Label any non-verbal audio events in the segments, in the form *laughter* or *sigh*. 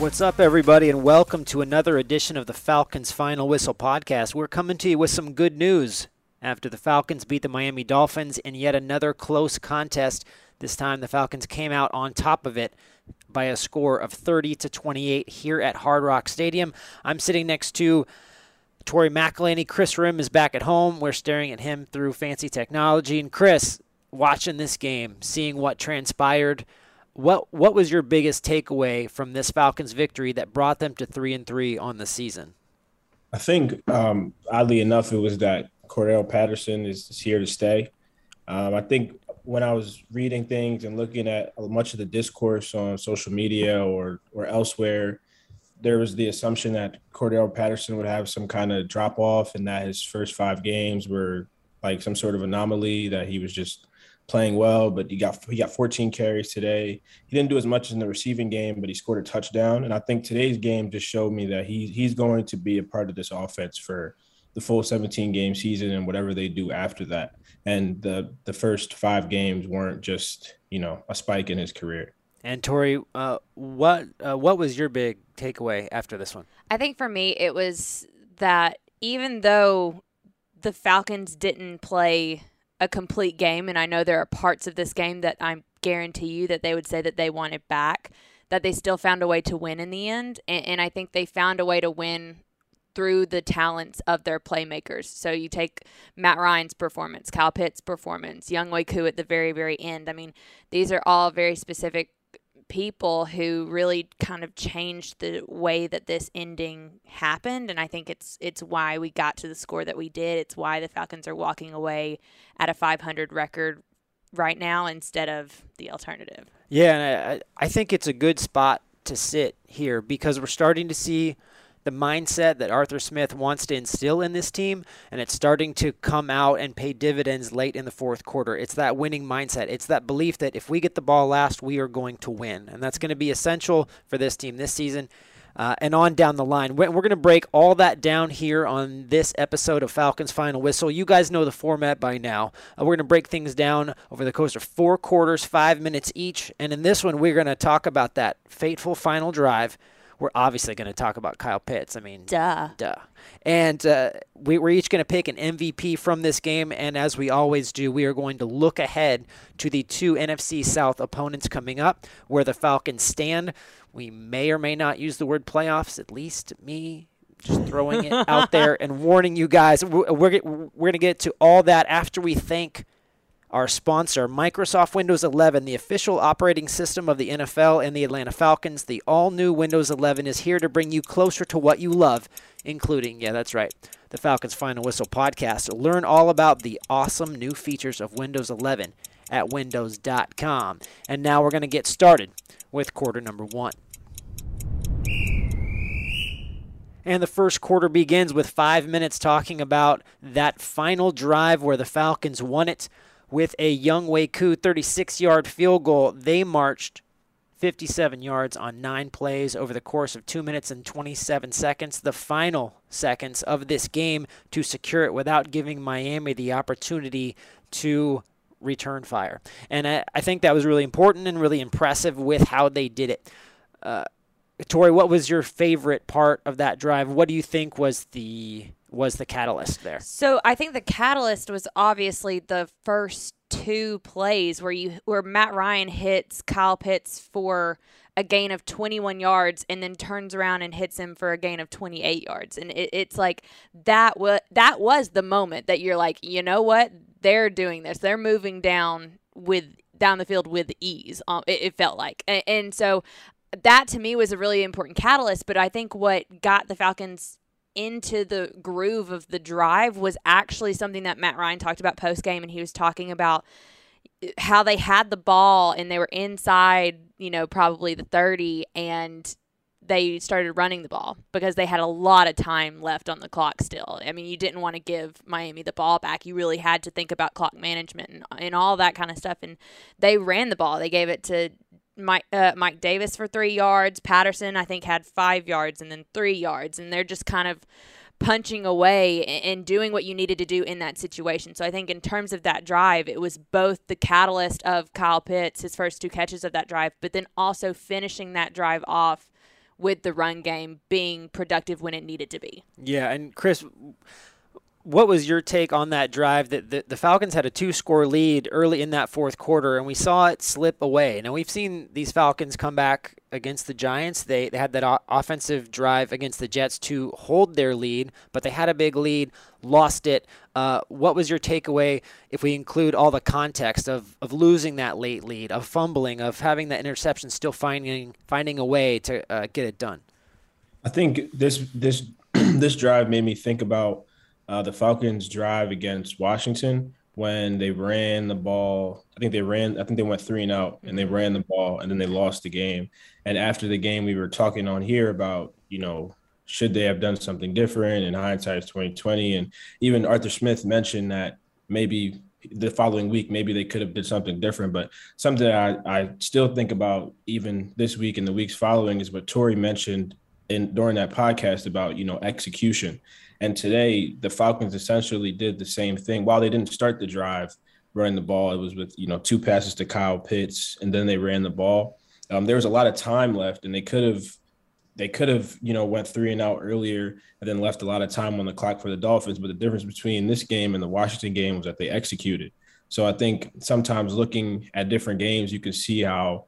What's up, everybody, and welcome to another edition of the Falcons Final Whistle podcast. We're coming to you with some good news after the Falcons beat the Miami Dolphins in yet another close contest. This time, the Falcons came out on top of it by a score of 30 to 28 here at Hard Rock Stadium. I'm sitting next to Tori McElhaney. Kris Rhim is back at home. We're staring at him through fancy technology. And Chris, watching this game, seeing what transpired what what was your biggest takeaway from this Falcons victory that brought them to three and three on the season? I think um, oddly enough, it was that Cordarrelle Patterson is, is here to stay. Um, I think when I was reading things and looking at much of the discourse on social media or or elsewhere, there was the assumption that Cordarrelle Patterson would have some kind of drop off and that his first five games were like some sort of anomaly that he was just playing well, but he got he got 14 carries today. He didn't do as much in the receiving game, but he scored a touchdown. And I think today's game just showed me that he he's going to be a part of this offense for the full 17 game season and whatever they do after that. And the the first five games weren't just you know a spike in his career. And Tori, uh, what uh, what was your big takeaway after this one? I think for me it was that even though the Falcons didn't play a complete game, and I know there are parts of this game that I guarantee you that they would say that they wanted back, that they still found a way to win in the end. And, and I think they found a way to win through the talents of their playmakers. So you take Matt Ryan's performance, Kyle Pitts' performance, Younghoe Koo at the very, very end. I mean, these are all very specific people who really kind of changed the way that this ending happened and I think it's it's why we got to the score that we did. It's why the Falcons are walking away at a 500 record right now instead of the alternative. Yeah, and I I think it's a good spot to sit here because we're starting to see the mindset that Arthur Smith wants to instill in this team, and it's starting to come out and pay dividends late in the fourth quarter. It's that winning mindset. It's that belief that if we get the ball last, we are going to win. And that's going to be essential for this team this season. Uh, and on down the line. We're, going to break all that down here on this episode of Falcons Final Whistle. You guys know the format by now. Uh, we're going to break things down over the course of four quarters, five minutes each. And in this one, we're going to talk about that fateful final drive we're obviously going to talk about Kyle Pitts. I mean, duh. Duh. And uh, we, we're each going to pick an MVP from this game. And as we always do, we are going to look ahead to the two NFC South opponents coming up, where the Falcons stand. We may or may not use the word playoffs, at least me just throwing it out *laughs* there and warning you guys. We're, we're, we're going to get to all that after we thank our sponsor, Microsoft Windows 11, the official operating system of the NFL and the Atlanta Falcons. The all new Windows 11 is here to bring you closer to what you love, including, yeah, that's right, the Falcons Final Whistle podcast. Learn all about the awesome new features of Windows 11 at windows.com. And now we're going to get started with quarter number one. And the first quarter begins with five minutes talking about that final drive where the Falcons won it with a Younghoe Koo 36 yard field goal. They marched 57 yards on nine plays over the course of two minutes and 27 seconds, the final seconds of this game to secure it without giving Miami the opportunity to return fire. And I, I think that was really important and really impressive with how they did it. Uh, Tori, what was your favorite part of that drive? What do you think was the was the catalyst there? So I think the catalyst was obviously the first two plays where you where Matt Ryan hits Kyle Pitts for a gain of 21 yards and then turns around and hits him for a gain of 28 yards. And it, it's like that was that was the moment that you're like you know what? They're doing this. They're moving down with down the field with ease um, it, it felt like. And, and so that to me was a really important catalyst but i think what got the falcons into the groove of the drive was actually something that Matt Ryan talked about post game, and he was talking about uh, how they had the ball and they were inside, you know, probably the 30, and they started running the ball because they had a lot of time left on the clock still. I mean, you didn't want to give Miami the ball back. You really had to think about clock management and, and all that kind of stuff. And they ran the ball. They gave it to Mike uh, Mike Davis for three yards. Patterson, I think, had five yards and then three yards, and they're just kind of punching away and doing what you needed to do in that situation. So I think in terms of that drive, it was both the catalyst of Kyle Pitts, his first two catches of that drive, but then also finishing that drive off with the run game being productive when it needed to be. Yeah, and Chris, what was your take on that drive that the, the, Falcons had a two score lead early in that fourth quarter and we saw it slip away. Now we've seen these Falcons come back against the Giants. They, they had that o- offensive drive against the Jets to hold their lead, but they had a big lead, lost it. Uh, what was your takeaway if we include all the context of, of losing that late lead, of fumbling, of having that interception, still finding finding a way to uh, get it done? I think this this *clears throat* this drive made me think about uh, the Falcons' drive against Washington when they ran the ball. I think they ran. I think they went three and out, and they mm-hmm. ran the ball, and then they lost the game. And after the game, we were talking on here about you know should they have done something different? In hindsight, it's twenty twenty, and even Arthur Smith mentioned that maybe the following week maybe they could have did something different but something I, I still think about even this week and the weeks following is what Tori mentioned in during that podcast about you know execution and today, the Falcons essentially did the same thing. While they didn't start the drive running the ball, it was with you know two passes to Kyle Pitts, and then they ran the ball. Um, there was a lot of time left, and they could have they could have you know went three and out earlier and then left a lot of time on the clock for the Dolphins. But the difference between this game and the Washington game was that they executed. So I think sometimes looking at different games, you can see how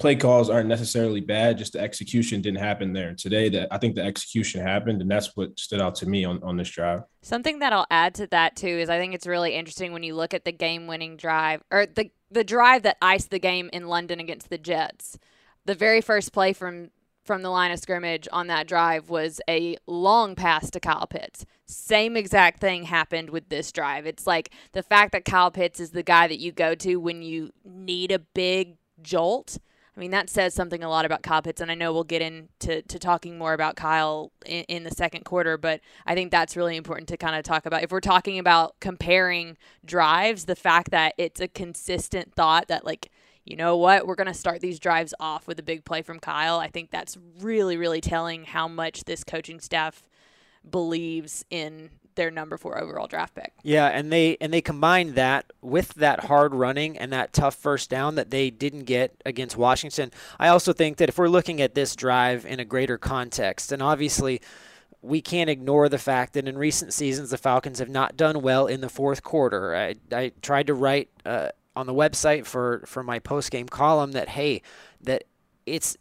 play calls aren't necessarily bad, just the execution didn't happen there. Today, that I think the execution happened, and that's what stood out to me on, on this drive. Something that I'll add to that too is I think it's really interesting when you look at the game winning drive or the the drive that iced the game in London against the Jets. The very first play from from the line of scrimmage on that drive was a long pass to Kyle Pitts. Same exact thing happened with this drive. It's like the fact that Kyle Pitts is the guy that you go to when you need a big jolt I mean, that says something a lot about Pitts, and I know we'll get into to talking more about Kyle in, in the second quarter, but I think that's really important to kind of talk about. If we're talking about comparing drives, the fact that it's a consistent thought that, like, you know what, we're going to start these drives off with a big play from Kyle, I think that's really, really telling how much this coaching staff believes in their number four overall draft pick. Yeah, and they and they combined that with that hard running and that tough first down that they didn't get against Washington. I also think that if we're looking at this drive in a greater context, and obviously we can't ignore the fact that in recent seasons the Falcons have not done well in the fourth quarter. I, I tried to write uh, on the website for for my post game column that hey that it's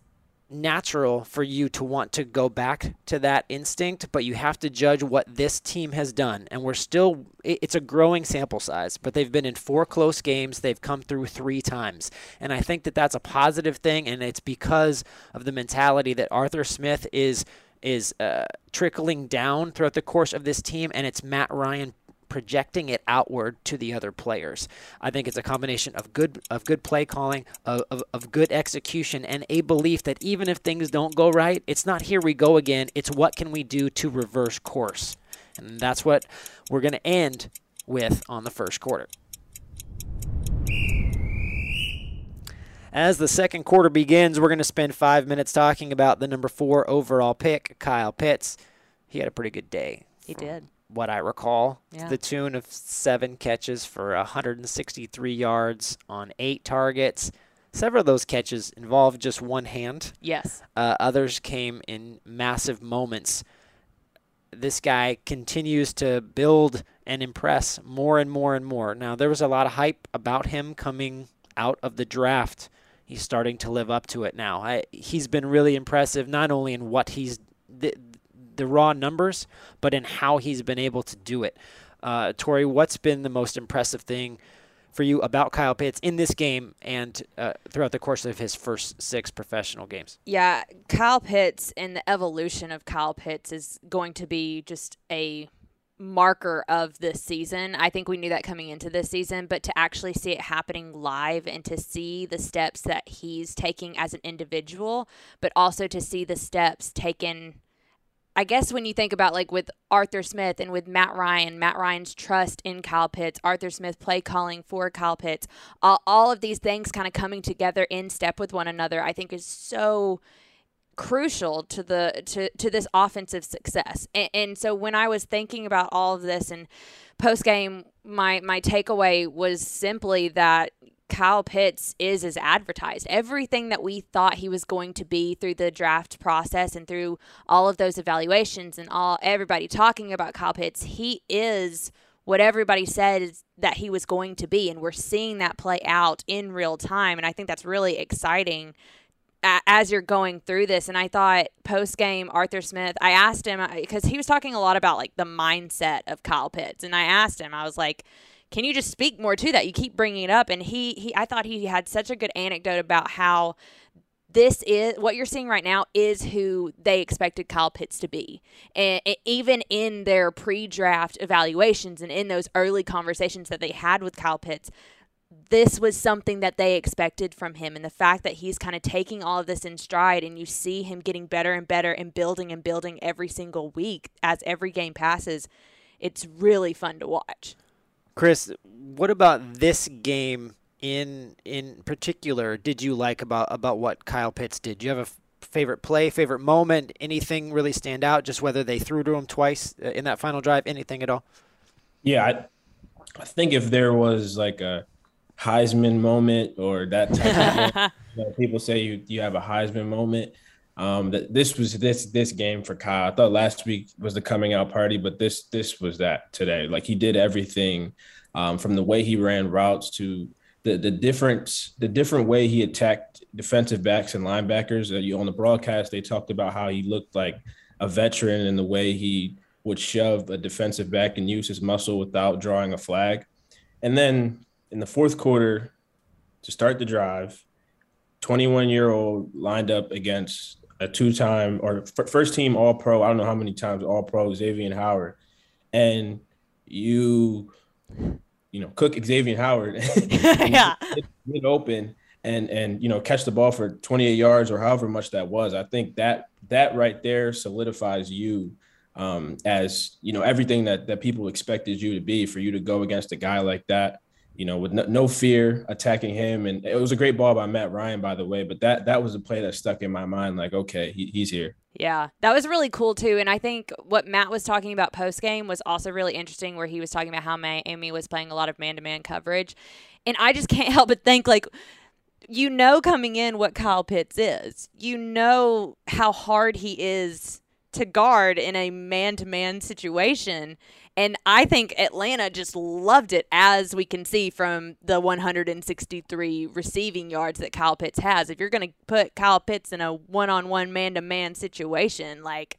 natural for you to want to go back to that instinct, but you have to judge what this team has done. And we're still, it's a growing sample size, but they've been in four close games. They've come through three times. And I think that that's a positive thing. And it's because of the mentality that Arthur Smith is. Is uh, trickling down throughout the course of this team, and it's Matt Ryan projecting it outward to the other players. I think it's a combination of good of good play calling, of, of, of, good execution, and a belief that even if things don't go right, it's not here we go again. It's what can we do to reverse course. And that's what we're going to end with on the first quarter. As the second quarter begins, we're going to spend five minutes talking about the number four overall pick, Kyle Pitts. He had a pretty good day. He did what I recall, yeah. the tune of seven catches for 163 yards on eight targets. Several of those catches involved just one hand. Yes. Uh, others came in massive moments. This guy continues to build and impress more and more and more. Now, there was a lot of hype about him coming out of the draft. He's starting to live up to it now. I, he's been really impressive, not only in what he's th- the raw numbers, but in how he's been able to do it. Uh, Tori, what's been the most impressive thing for you about Kyle Pitts in this game and uh, throughout the course of his first six professional games? Yeah, Kyle Pitts and the evolution of Kyle Pitts is going to be just a marker of this season. I think we knew that coming into this season, but to actually see it happening live and to see the steps that he's taking as an individual, but also to see the steps taken I guess when you think about like with Arthur Smith and with Matt Ryan, Matt Ryan's trust in Kyle Pitts, Arthur Smith play calling for Kyle Pitts, all, all of these things kind of coming together in step with one another, I think is so crucial to the to to this offensive success. And, and so when I was thinking about all of this and post game, my my takeaway was simply that Kyle Pitts is as advertised. Everything that we thought he was going to be through the draft process and through all of those evaluations and all everybody talking about Kyle Pitts, he is what everybody said that he was going to be and we're seeing that play out in real time and I think that's really exciting as you're going through this and i thought post game arthur smith i asked him uh, because he was talking a lot about like the mindset of kyle pitts and i asked him i was like can you just speak more to that you keep bringing it up and he, he i thought he had such a good anecdote about how this is what you're seeing right now is who they expected Kyle Pitts to be. And even in their pre-draft evaluations and in those early conversations that they had with Kyle Pitts, this was something that they expected from him. And the fact that he's kind of taking all of this in stride and you see him getting better and better and building and building every single week as every game passes, it's really fun to watch. Chris, what about this game in in particular did you like about about what Kyle Pitts did? Do you have a f- favorite play, favorite moment, anything really stand out? Just whether they threw to him twice uh, in that final drive, anything at all? Yeah, I, I think if there was like a Heisman moment or that type of *laughs* you know, people say you you have a Heisman moment. Um, that this was this this game for Kyle. I thought last week was the coming out party, but this this was that today. Like he did everything um, from the way he ran routes to the the different the different way he attacked defensive backs and linebackers. Uh, you on the broadcast they talked about how he looked like a veteran in the way he would shove a defensive back and use his muscle without drawing a flag. And then in the fourth quarter to start the drive, 21 year old lined up against a two time or f- first team All Pro. I don't know how many times All Pro Xavier Howard, and you, you know, cook Xavier Howard, *laughs* *laughs* yeah, get open and and you know catch the ball for 28 yards or however much that was. I think that that right there solidifies you um, as you know everything that that people expected you to be for you to go against a guy like that you know, with no, no, fear attacking him. And it was a great ball by Matt Ryan, by the way. But that that was a play that stuck in my mind. Like, okay, he, he's here. Yeah, that was really cool too. And I think what Matt was talking about post game was also really interesting, where he was talking about how Miami was playing a lot of man to man coverage, and I just *laughs* can't help but think like. You know, coming in, what Kyle Pitts is. You know how hard he is to guard in a man to man situation. And I think Atlanta just loved it, as we can see from the 163 receiving yards that Kyle Pitts has. If you're going to put Kyle Pitts in a one on one man to man situation, like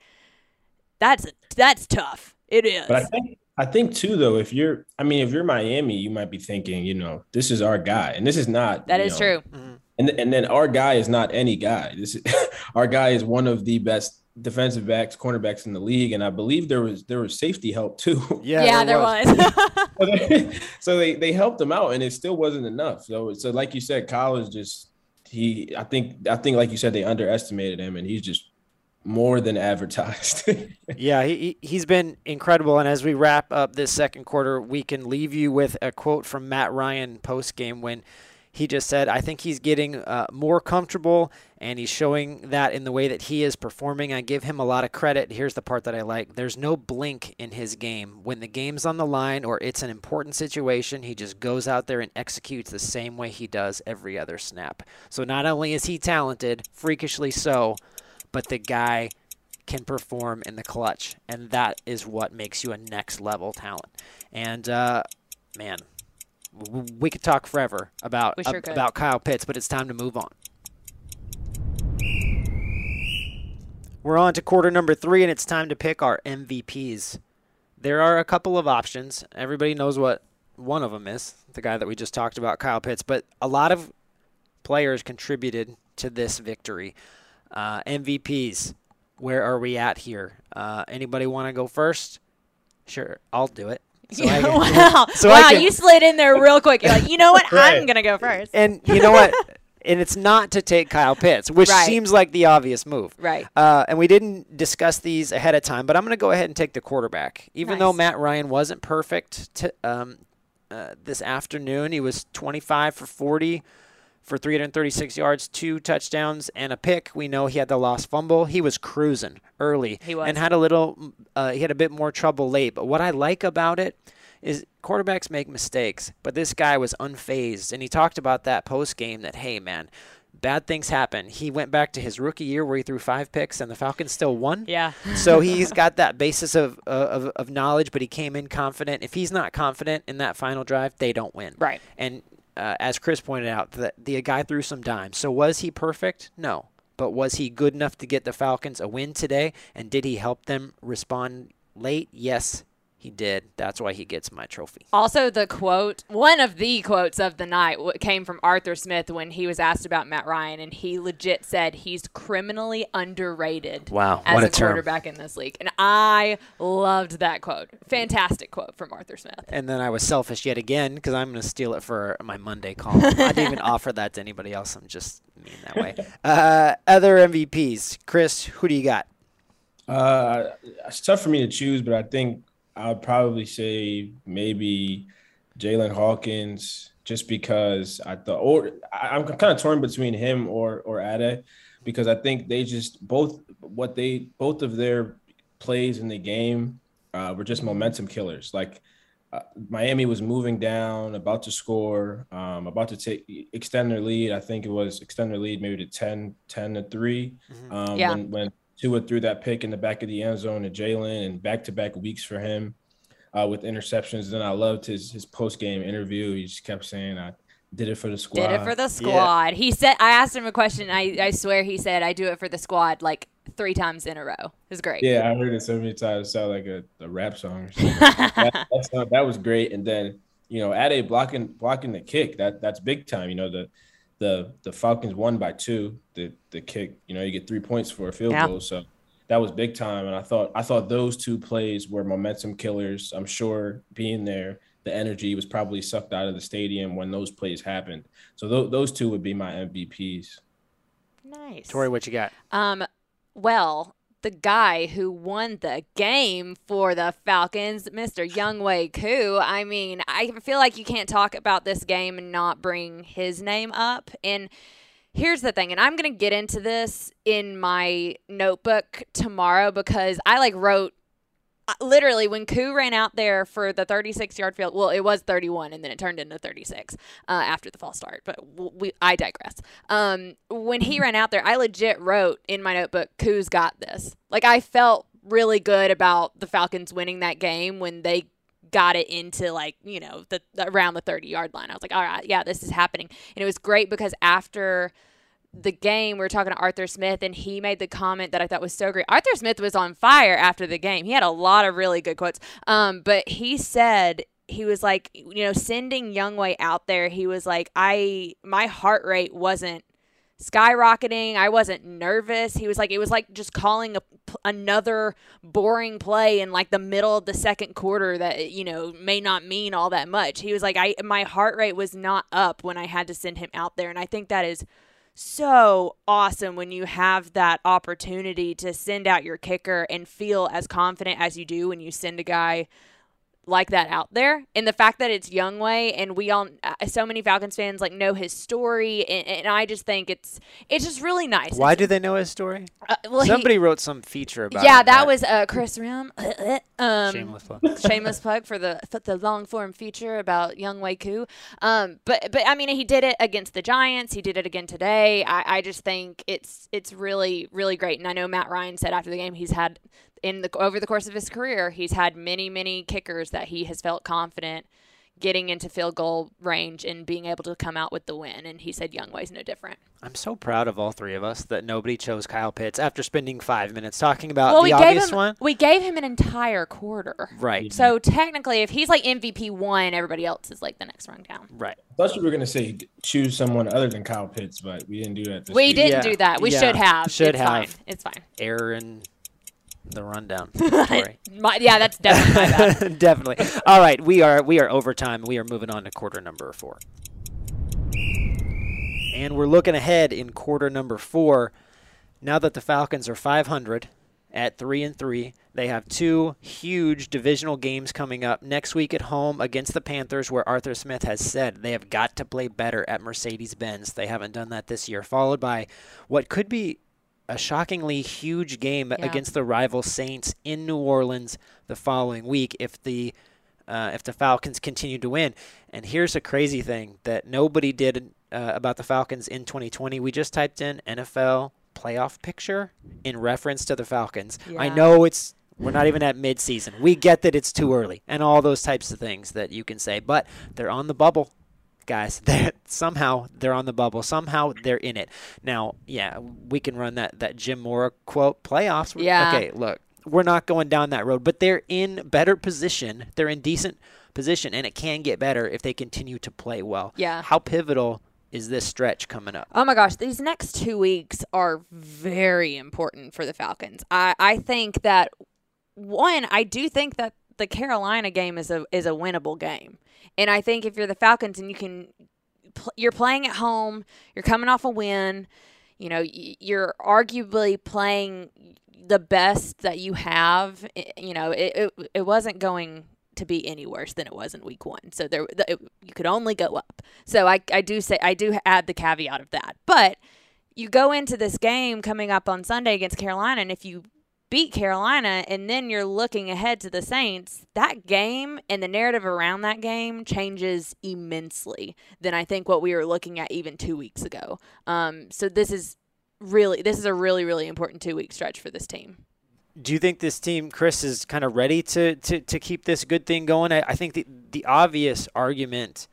that's that's tough. It is. But I think I think too though, if you're I mean, if you're Miami, you might be thinking, you know, this is our guy. And this is not That is know, true. Mm-hmm. And and then our guy is not any guy. This is, *laughs* our guy is one of the best defensive backs, cornerbacks in the league, and I believe there was there was safety help too. *laughs* Yeah, yeah, there, there was. was. *laughs* so, they, they helped him out, and it still wasn't enough. So so like you said, Kyle is just he. I think I think like you said, they underestimated him, and he's just more than advertised. *laughs* yeah, he he's been incredible. And as we wrap up this second quarter, we can leave you with a quote from Matt Ryan post game when he just said, I think he's getting uh, more comfortable and he's showing that in the way that he is performing. I give him a lot of credit. Here's the part that I like there's no blink in his game. When the game's on the line or it's an important situation, he just goes out there and executes the same way he does every other snap. So not only is he talented, freakishly so, but the guy can perform in the clutch. And that is what makes you a next level talent. And, uh, man, we could talk forever about sure about Kyle Pitts, but it's time to move on. We're on to quarter number three, and it's time to pick our MVPs. There are a couple of options. Everybody knows what one of them is, the guy that we just talked about, Kyle Pitts. But a lot of players contributed to this victory. Uh, MVPs, where are we at here? Uh, anybody want to go first? Sure, I'll do it. So yeah, *laughs* can, wow. So wow, can, you slid in there real quick. You're like, you know what? *laughs* right. I'm going to go first. And you know what? *laughs* and it's not to take Kyle Pitts, which right. seems like the obvious move. Right. Uh, and we didn't discuss these ahead of time, but I'm going to go ahead and take the quarterback. Even nice. though Matt Ryan wasn't perfect um, uh, this afternoon, he was 25 for 40 for 336 yards, two touchdowns, and a pick. We know he had the lost fumble. He was cruising early he was. and had a little, uh, he had a bit more trouble late. But what I like about it is quarterbacks make mistakes, but this guy was unfazed, and he talked about that post game that hey man, bad things happen. He went back to his rookie year where he threw five picks and the Falcons still won. Yeah. *laughs* so he's got that basis of, uh, of of knowledge, but he came in confident. If he's not confident in that final drive, they don't win. Right. And uh, as Chris pointed out, the the guy threw some dimes. So was he perfect? No. But was he good enough to get the Falcons a win today? And did he help them respond late? Yes, he did. That's why he gets my trophy. Also, the quote, one of the quotes of the night, came from Arthur Smith when he was asked about Matt Ryan, and he legit said he's criminally underrated. Wow, as what a, a term. quarterback in this league, and I loved that quote. Fantastic quote from Arthur Smith. And then I was selfish yet again because I'm going to steal it for my Monday column. I didn't even *laughs* offer that to anybody else. I'm just mean that way. Uh, other MVPs, Chris, who do you got? Uh, it's tough for me to choose, but I think I'd probably say maybe Jaylinn Hawkins, just because I thought, or I- I'm kind of torn between him or or Ade, because I think they just both what they both of their plays in the game uh, were just momentum killers. Like uh, Miami was moving down, about to score, um, about to take extend their lead. I think it was extend their lead maybe to 10, 10 to 3 Um, Yeah. When when Tua threw that pick in the back of the end zone to Jaylinn, and back to back weeks for him uh, with interceptions. Then I loved his his post game interview. He just kept saying, "I did it for the squad." Did it for the squad. He said, I asked him a question. I, I swear he said, I do it for the squad like three times in a row. It was great. Yeah, I heard it so many times. It sounded like a, a rap song. Or something. that, *laughs* that's not- that was great. And then you know, Ade blocking blocking the kick. That that's big time. You know the the the Falcons won by two. The the kick. You know, you get three points for a field Yeah. goal. So that was big time. And I thought I thought those two plays were momentum killers. I'm sure being there, the energy was probably sucked out of the stadium when those plays happened. So th- those two would be my MVPs. Nice. Tori, what you got? Um, well, the guy who won the game for the Falcons, Mr. Younghoe Koo. I mean, I feel like you can't talk about this game and not bring his name up. And here's the thing, and I'm gonna get into this in my notebook tomorrow because I like wrote literally when Koo ran out there for the 36 yard field. Well, it was 31, and then it turned into 36 uh, after the false start. But we, I digress. Um, when he ran out there, I legit wrote in my notebook, "Koo's got this." Like I felt really good about the Falcons winning that game when they got it into like you know the around the 30 yard line. I was like, all right, yeah, this is happening, and it was great because after the game, we were talking to Arthur Smith, and he made the comment that I thought was so great. Arthur Smith was on fire after the game. He had a lot of really good quotes. Um, but he said he was like, you know, sending Younghoe out there. He was like, I my heart rate wasn't skyrocketing. I wasn't nervous. He was like, it was like just calling a, another boring play in like the middle of the second quarter that you know may not mean all that much. He was like, I my heart rate was not up when I had to send him out there, and I think that is so awesome when you have that opportunity to send out your kicker and feel as confident as you do when you send a guy like that out there and the fact that it's young Younghoe and we all uh, so many Falcons fans like know his story and, and I just think it's it's just really nice. Why It's- do they know his story? uh, well, he- Somebody wrote some feature about yeah, him that was uh, Kris Rhim. *laughs* um, shameless plug. *laughs* shameless plug for the for the long form feature about Younghoe Koo. Um, but but I mean he did it against the Giants. He did it again today. I, I just think it's it's really really great. And I know Matt Ryan said after the game he's had in the over the course of his career he's had many many kickers that he has felt confident getting into field goal range and being able to come out with the win. And he said Younghoe's no different. I'm so proud of all three of us that nobody chose Kyle Pitts after spending five minutes talking about well, the we gave obvious him one. we gave him an entire quarter. Right. So technically, if he's like MVP one, everybody else is like the next rung down. Right. I thought you were gonna say choose someone other than Kyle Pitts, but we didn't do that. This We week. didn't Yeah. do that. We Yeah. should have. Should it's have. Fine. It's fine. Error in the rundown. *laughs* My, yeah, that's definitely my bad. *laughs* Definitely. All right, we are we are overtime. We are moving on to quarter number four, and we're looking ahead in quarter number four. Now that the Falcons are 500 at three and three, they have two huge divisional games coming up next week at home against the Panthers, where Arthur Smith has said they have got to play better at Mercedes-Benz. They haven't done that this year. Followed by what could be a shockingly huge game Yeah. against the rival Saints in New Orleans the following week if the uh, if the Falcons continue to win. And here's a crazy thing that nobody did uh, about the Falcons in 2020. We just typed in NFL playoff picture in reference to the Falcons. I know it's we're not even at midseason. We get that it's too early and all those types of things that you can say, but they're on the bubble. Guys, *laughs* they're, somehow they're on the bubble. Somehow they're in it. Now, yeah, we can run that, that Jim Mora quote playoffs. Yeah. Okay, look, we're not going down that road, but they're in better position. They're in decent position, and it can get better if they continue to play well. Yeah. How pivotal is this stretch coming up? Oh my gosh, these next two weeks are very important for the Falcons. I, I think that one, I do think that the Carolina game is a is a winnable game, and I think if you're the Falcons and you can, you're playing at home, you're coming off a win, you know, you're arguably playing the best that you have. You know, it it, it wasn't going to be any worse than it was in week one. So there, the, it, you could only go up. So I, I do say I do add the caveat of that. But you go into this game coming up on Sunday against Carolina, and if you beat Carolina and then you're looking ahead to the Saints, that game and the narrative around that game changes immensely than I think what we were looking at even two weeks ago. Um, so this is really this is a really really important two week stretch for this team. Do you think this team, Chris, is kind of ready to, to, to keep this good thing going? I, I think the, the obvious argument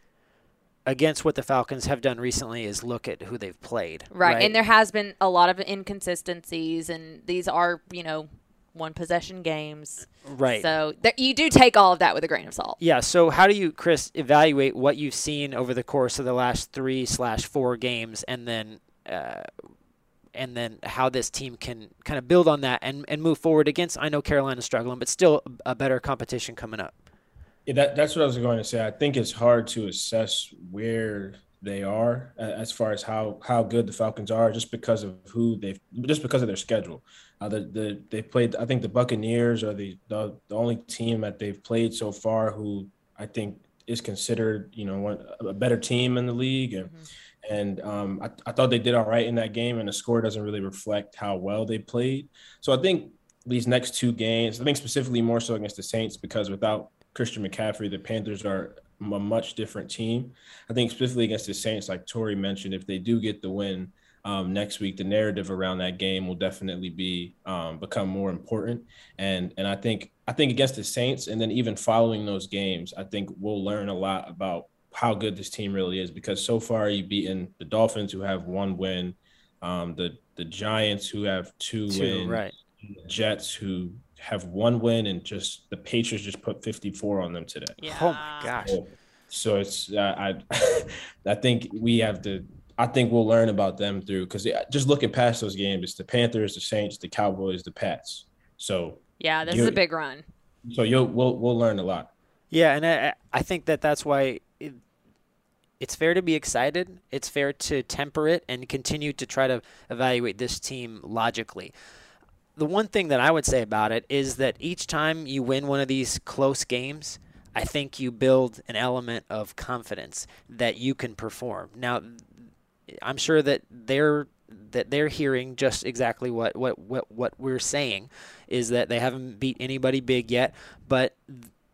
against what the Falcons have done recently is look at who they've played. Right. And there has been a lot of inconsistencies, and these are, you know, one possession games. right. So there, you do take all of that with a grain of salt. Yeah. So how do you, Chris, evaluate what you've seen over the course of the last three slash four games, and then uh, and then how this team can kind of build on that and, and move forward against? I know Carolina's struggling, but still a better competition coming up. Yeah, that, that's what I was going to say. I think it's hard to assess where they are as far as how how good the Falcons are, just because of who they've, just because of their schedule. Uh, the the they played. I think the Buccaneers are the, the the only team that they've played so far who I think is considered you know one a better team in the league and. And um, I, I thought they did all right in that game, and the score doesn't really reflect how well they played. So I think these next two games, I think specifically more so against the Saints, because without Christian McCaffrey, the Panthers are a much different team. I think specifically against the Saints, like Tori mentioned, if they do get the win um, next week, the narrative around that game will definitely be um, become more important. And and I think I think against the Saints, and then even following those games, I think we'll learn a lot about how good this team really is because so far you've beaten the Dolphins who have one win, um, the the Giants who have two, Two, wins, right. the Jets who have one win, and just the Patriots just put 54 on them today. Yeah. Oh my gosh. So, so it's uh, I *laughs* I think we have to. I think we'll learn about them through because just looking past those games, it's the Panthers, the Saints, the Cowboys, the Pats. So Yeah, this You- is a big run. so you'll we'll we'll learn a lot. Yeah, and I, I think that that's why it, it's fair to be excited. It's fair to temper it and continue to try to evaluate this team logically. The one thing that I would say about it is that each time you win one of these close games, I think you build an element of confidence that you can perform. Now, I'm sure that they're that they're hearing just exactly what, what, what, what we're saying is that they haven't beat anybody big yet, but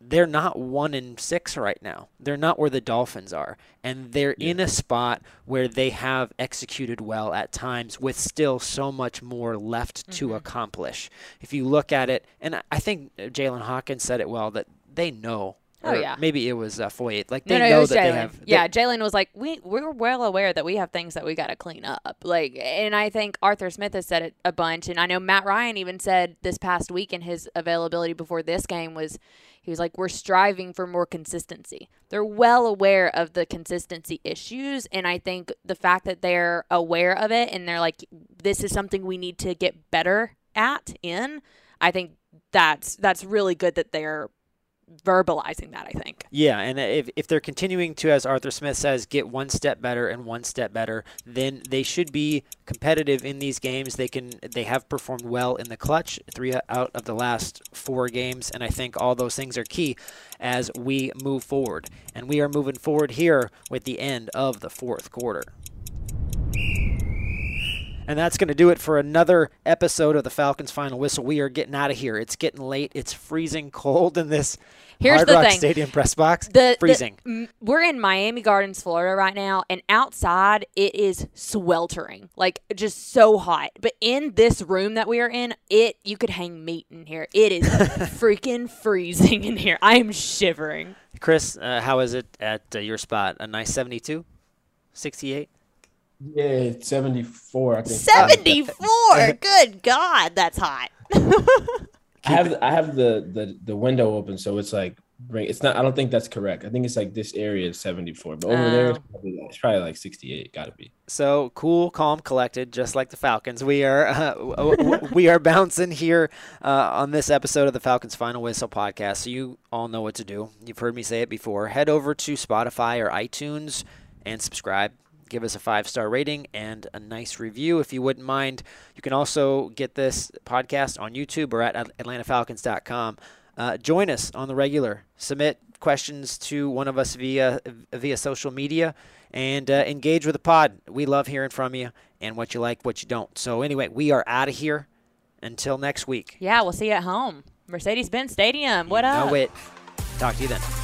they're not one in six right now. They're not where the Dolphins are. And they're in a spot where they have executed well at times with still so much more left to mm-hmm. accomplish. If you look at it, and I- I think Jaylinn Hawkins said it well that they know. Oh, or yeah. Maybe it was uh, Foye. Like No, they no, know it was that they Jaylinn. have. Yeah, Jaylinn was like, we we're well aware that we have things that we got to clean up. Like, and I think Arthur Smith has said it a bunch, and I know Matt Ryan even said this past week in his availability before this game was, he was like, we're striving for more consistency. They're well aware of the consistency issues, and I think the fact that they're aware of it and they're like, this is something we need to get better at in. I think that's that's really good that they're verbalizing that. I think. Yeah, and if, if they're continuing to, as Arthur Smith says, get one step better and one step better, then they should be competitive in these games. They can they have performed well in the clutch, three out of the last four games, and I think all those things are key as we move forward. And we are moving forward here with the end of the fourth quarter. And that's going to do it for another episode of the Falcons Final Whistle. We are getting out of here. It's getting late. It's freezing cold in this Here's Hard the Rock thing. Stadium press box. The, the- freezing. m- we're in Miami Gardens, Florida right now, and outside it is sweltering, like just so hot. But in this room that we are in, it you could hang meat in here. It is *laughs* freaking freezing in here. I am shivering. Chris, uh, how is it at uh, your spot? A nice 72? 68? Yeah, it's 74, I think. Seventy four. Good God, that's hot. *laughs* I have I have the, the the window open, so it's like bring. It's not. I don't think that's correct. I think it's like this area is 74, but over there it's Oh. probably, it's probably like 68. Got to be. So cool, calm, collected, just like the Falcons. We are uh, *laughs* w- w- we are bouncing here uh, on this episode of the Falcons Final Whistle podcast. So you all know what to do. You've heard me say it before. Head over to Spotify or iTunes and subscribe. Give us a five star rating and a nice review if you wouldn't mind. You can also get this podcast on YouTube or at AtlantaFalcons.com. Uh, join us on the regular. Submit questions to one of us via via social media and uh, engage with the pod. We love hearing from you and what you like, what you don't. So anyway, we are out of here. Until next week. Yeah, we'll see you at home. Mercedes Benz Stadium. What up? No wait. Talk to you then.